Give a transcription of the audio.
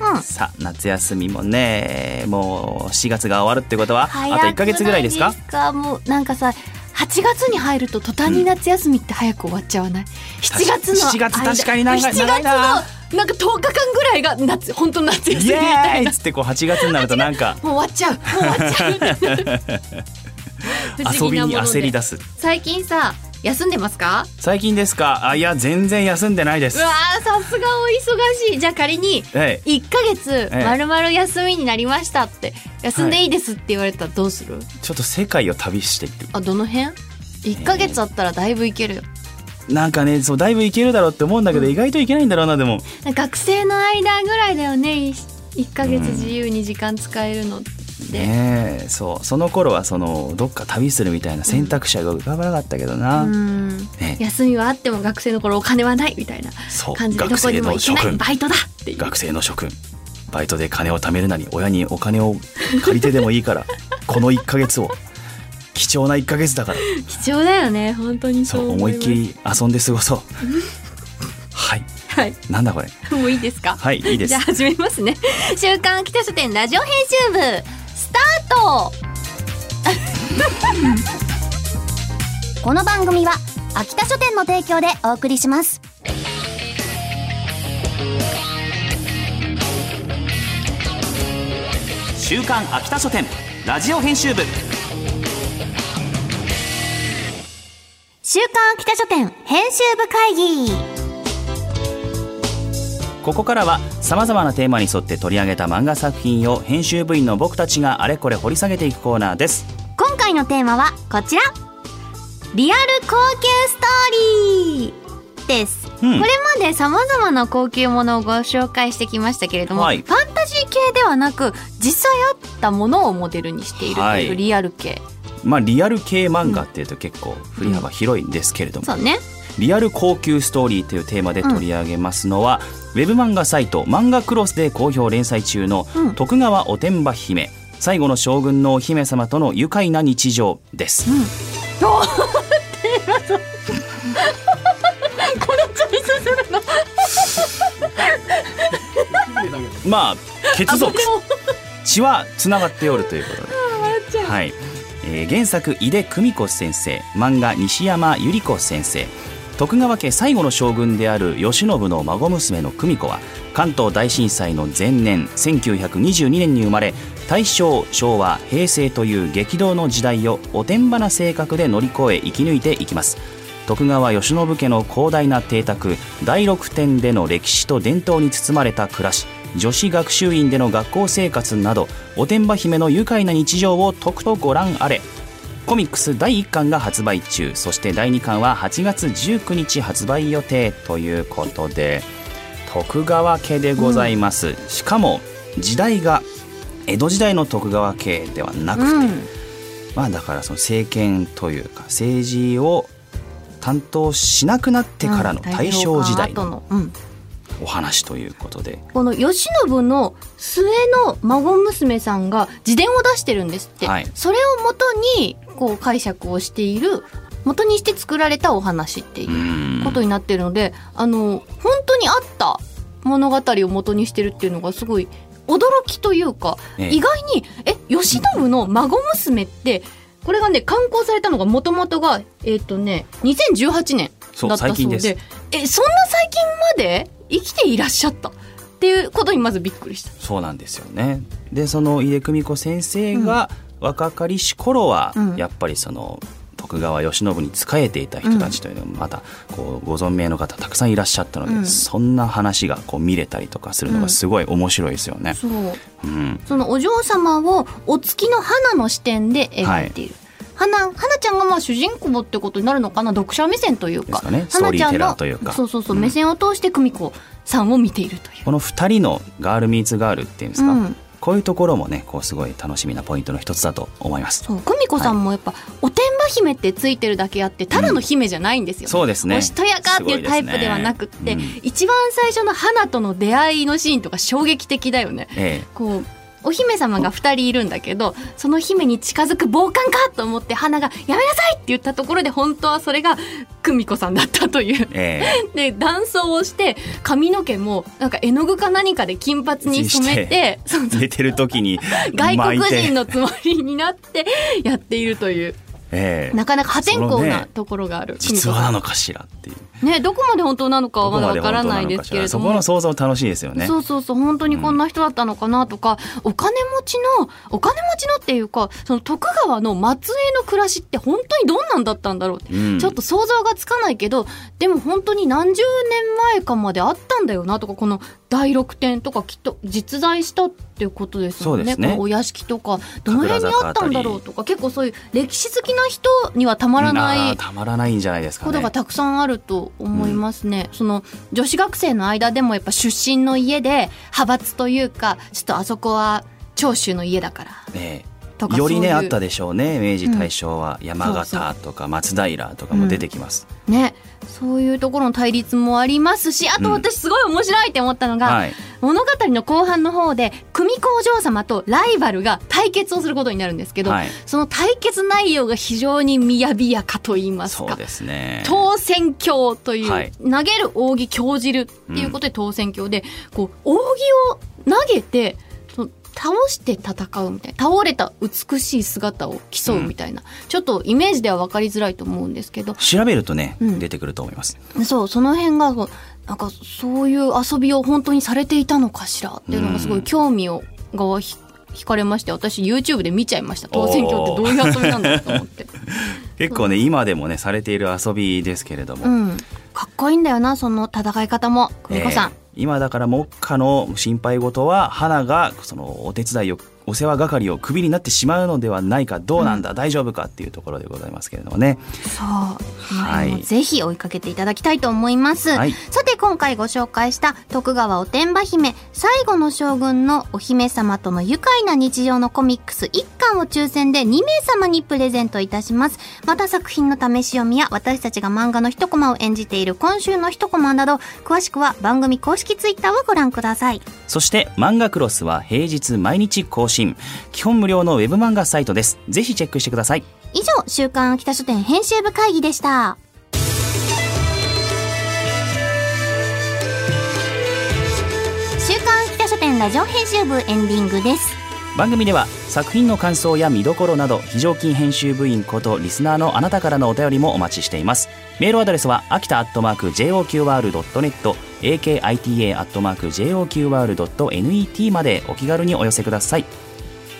うん。はいさあ夏休みもねもう4月が終わるってことはあと1ヶ月ぐらいですか？か？もうなんかさ8月に入ると途端に夏休みって早く終わっちゃわない、7月の7月確かに長い7月の長いな。なんか10日間ぐらいが夏本当夏休みみたいな。っつってこう8月になるとなんか。もう終わっちゃう。もう終わっちゃう。不遊びに焦り出す。最近さ休んでますか？最近ですか？あいや全然休んでないです。うわーさすがお忙しい。じゃあ仮にええ。1ヶ月ええ。まるまる休みになりましたって休んでいいですって言われたらどうする、ちょっと世界を旅しているあどの辺 ?1 ヶ月あったらだいぶいけるよ。なんかねそうだいぶいけるだろうって思うんだけど、意外といけないんだろうなでも。学生の間ぐらいだよね。1ヶ月自由に時間使えるのって、ね。え。そう。その頃はそのどっか旅するみたいな選択肢が浮かばなかったけどな、うん。ね休みはあっても学生の頃お金はないみたいなそう。感じでど学生こにも行けなの諸君。いバイトだっていう。学生の諸君。バイトで金を貯めるなり親にお金を借りてでもいいから この1ヶ月を。貴重な1ヶ月だから。貴重だよね。本当にそそうう思いっきり遊んで過ごそう。はい。はい。なんだこれ。もういいですか？はいいいです。じゃあ始めますね。週刊秋田書店ラジオ編集部トこの番組は秋田書店の提供でお送りします。週刊秋田書店ラジオ編集部。週刊秋田書店編集部会議ここからはさまざまなテーマに沿って取り上げた漫画作品を編集部員の僕たちがあれこれ掘り下げていくコーナーです。今回のテーマはこちら。リアル高級ストーリーです、うん。これまでさまざまな高級ものをご紹介してきましたけれども、はい。ファンタジー系ではなく実際あったものをモデルにしているとはい。いうリアル系、まあリアル系漫画っていうと結構振り幅広いんですけれども、そうねリアル高級ストーリーというテーマで取り上げますのは、ウェブ漫画サイト漫画クロスで好評連載中のうん。徳川おてんば姫。最後の将軍のお姫様との愉快な日常です、まあ血族。血はつながっておるということで。はい、えー原作井出久美子先生。漫画西山百合子先生徳川家最後の将軍である慶喜の孫娘の久美子は関東大震災の前年1922年に生まれ大正昭和平成という激動の時代をおてんばな性格で乗り越え生き抜いていきます。徳川慶喜家の広大な邸宅第六天での歴史と伝統に包まれた暮らし女子学習院での学校生活などおてんば姫の愉快な日常をとくとご覧あれ。コミックス第1巻が発売中そして第2巻は8月19日発売予定ということで徳川家でございます、しかも時代が江戸時代の徳川家ではなくて、うん。まあだからその政権というか政治を担当しなくなってからの大正時代のお話ということで、この慶喜の末の孫娘さんが自伝を出してるんですって、はい。それをもとにこう解釈をしている元にして作られたお話っていううん。ことになってるので、あの本当にあった物語を元にしてるっていうのがすごい驚きというか、ええ。意外にえ慶喜の孫娘ってこれがね刊行されたのがもともとがえっ、とね2018年だったそうで。えそんな最近まで？生きていらっしゃったっていうことにまずびっくりした。そうなんですよね。でその井出久美子先生が若かりし頃は、うん。やっぱりその徳川慶喜に仕えていた人たちというのもまたこうご存命の方たくさんいらっしゃったので、うん。そんな話がこう見れたりとかするのがすごい面白いですよね。そう。うん。そのお嬢様をお月の花の視点で描いている。花花ちゃんがまあ主人公ってことになるのかな？読者目線というか。かね。花ちゃんのそうそうそう、うん目線を通して久美子さんを見ているという。この2人のガールミーツガールっていうんですか、うん。こういうところもねこうすごい楽しみなポイントの一つだと思います。そう久美子さんもやっぱ、おてんば姫ってついてるだけあってただの姫じゃないんですよ、そうですね。おしとやかっていうタイプではなくって、すごいですね。一番最初の花との出会いのシーンとか衝撃的だよね。え。こうお姫様が2人いるんだけどその姫に近づく暴漢かと思って花が「やめなさい!」って言ったところで本当はそれが久美子さんだったという。ええ。で男装をして髪の毛もなんか絵の具か何かで金髪に染めててる時に 外国人のつもりになってやっているというええ。なかなか破天荒なところがある、実話な久のかしらっていう。ねどこまで本当なのかはまだわからないですけれど本当なのかしらそこもの想像楽しいですよね。そうそうそう本当にこんな人だったのかなとか、お金持ちのお金持ちのっていうかその徳川の末裔の暮らしって本当にどんなんだったんだろうって、うん。ちょっと想像がつかないけどでも本当に何十年前かまであったんだよなとかこの第六天とかきっと実在したっていうことですよね。ね。お屋敷とかどの辺にあったんだろうとか結構そういう歴史好きな人にはたまらなあいーたまらないんじゃないですかね。ことがたくさんあると思いますね、その女子学生の間でもやっぱ出身の家で派閥というかちょっとあそこは長州の家だから。えとかえよりねあったでしょうね。明治うん大正は。山形とか松平とかも出てきます、ね。そういうところの対立もありますしあと私すごい面白いって思ったのが、はい。物語の後半の方で組子お嬢様とライバルが対決をすることになるんですけど、はい。その対決内容が非常にみやびやかと言いますか。そうですね。当選鏡という、はい。投げる扇興じるっていうことで当選鏡で、こう扇を投げて倒して戦うみたいな。倒れた美しい姿を競うみたいな、ちょっとイメージでは分かりづらいと思うんですけど。調べるとね、うん。出てくると思います。そうその辺がなんかそういう遊びを本当にされていたのかしら？っていうのがすごい興味をがひ惹かれまして私 YouTube で見ちゃいました。当選鏡ってどういう遊びなんだろうと思って。結構ね今でもねされている遊びですけれども、うん、かっこいいんだよなその戦い方も久美子さん、えー今だから目下の心配事は花がそのお手伝いをお世話係をクビになってしまうのではないかどうなんだ、大丈夫かっていうところでございますけれどもね。そう。その辺もぜひ追いかけていただきたいと思います、はい。さて今回ご紹介した徳川おてんば姫。最後の将軍のお姫様との愉快な日常のコミックス1巻を抽選で2名様にプレゼントいたします。また作品の試し読みや私たちが漫画の一コマを演じている今週の一コマなど詳しくは番組公式ツイッターをご覧ください。そして漫画クロスは平日毎日更新基本無料のウェブ漫画サイトです。ぜひチェックしてください。以上週刊秋田書店編集部会議でした。週刊秋田書店ラジオ編集部エンディングです。番組では作品の感想や見どころなど非常勤編集部員ことリスナーのあなたからのお便りもお待ちしています。メールアドレスは秋田アットマーク JOQR.net akita アットマーク JOQR.net までお気軽にお寄せください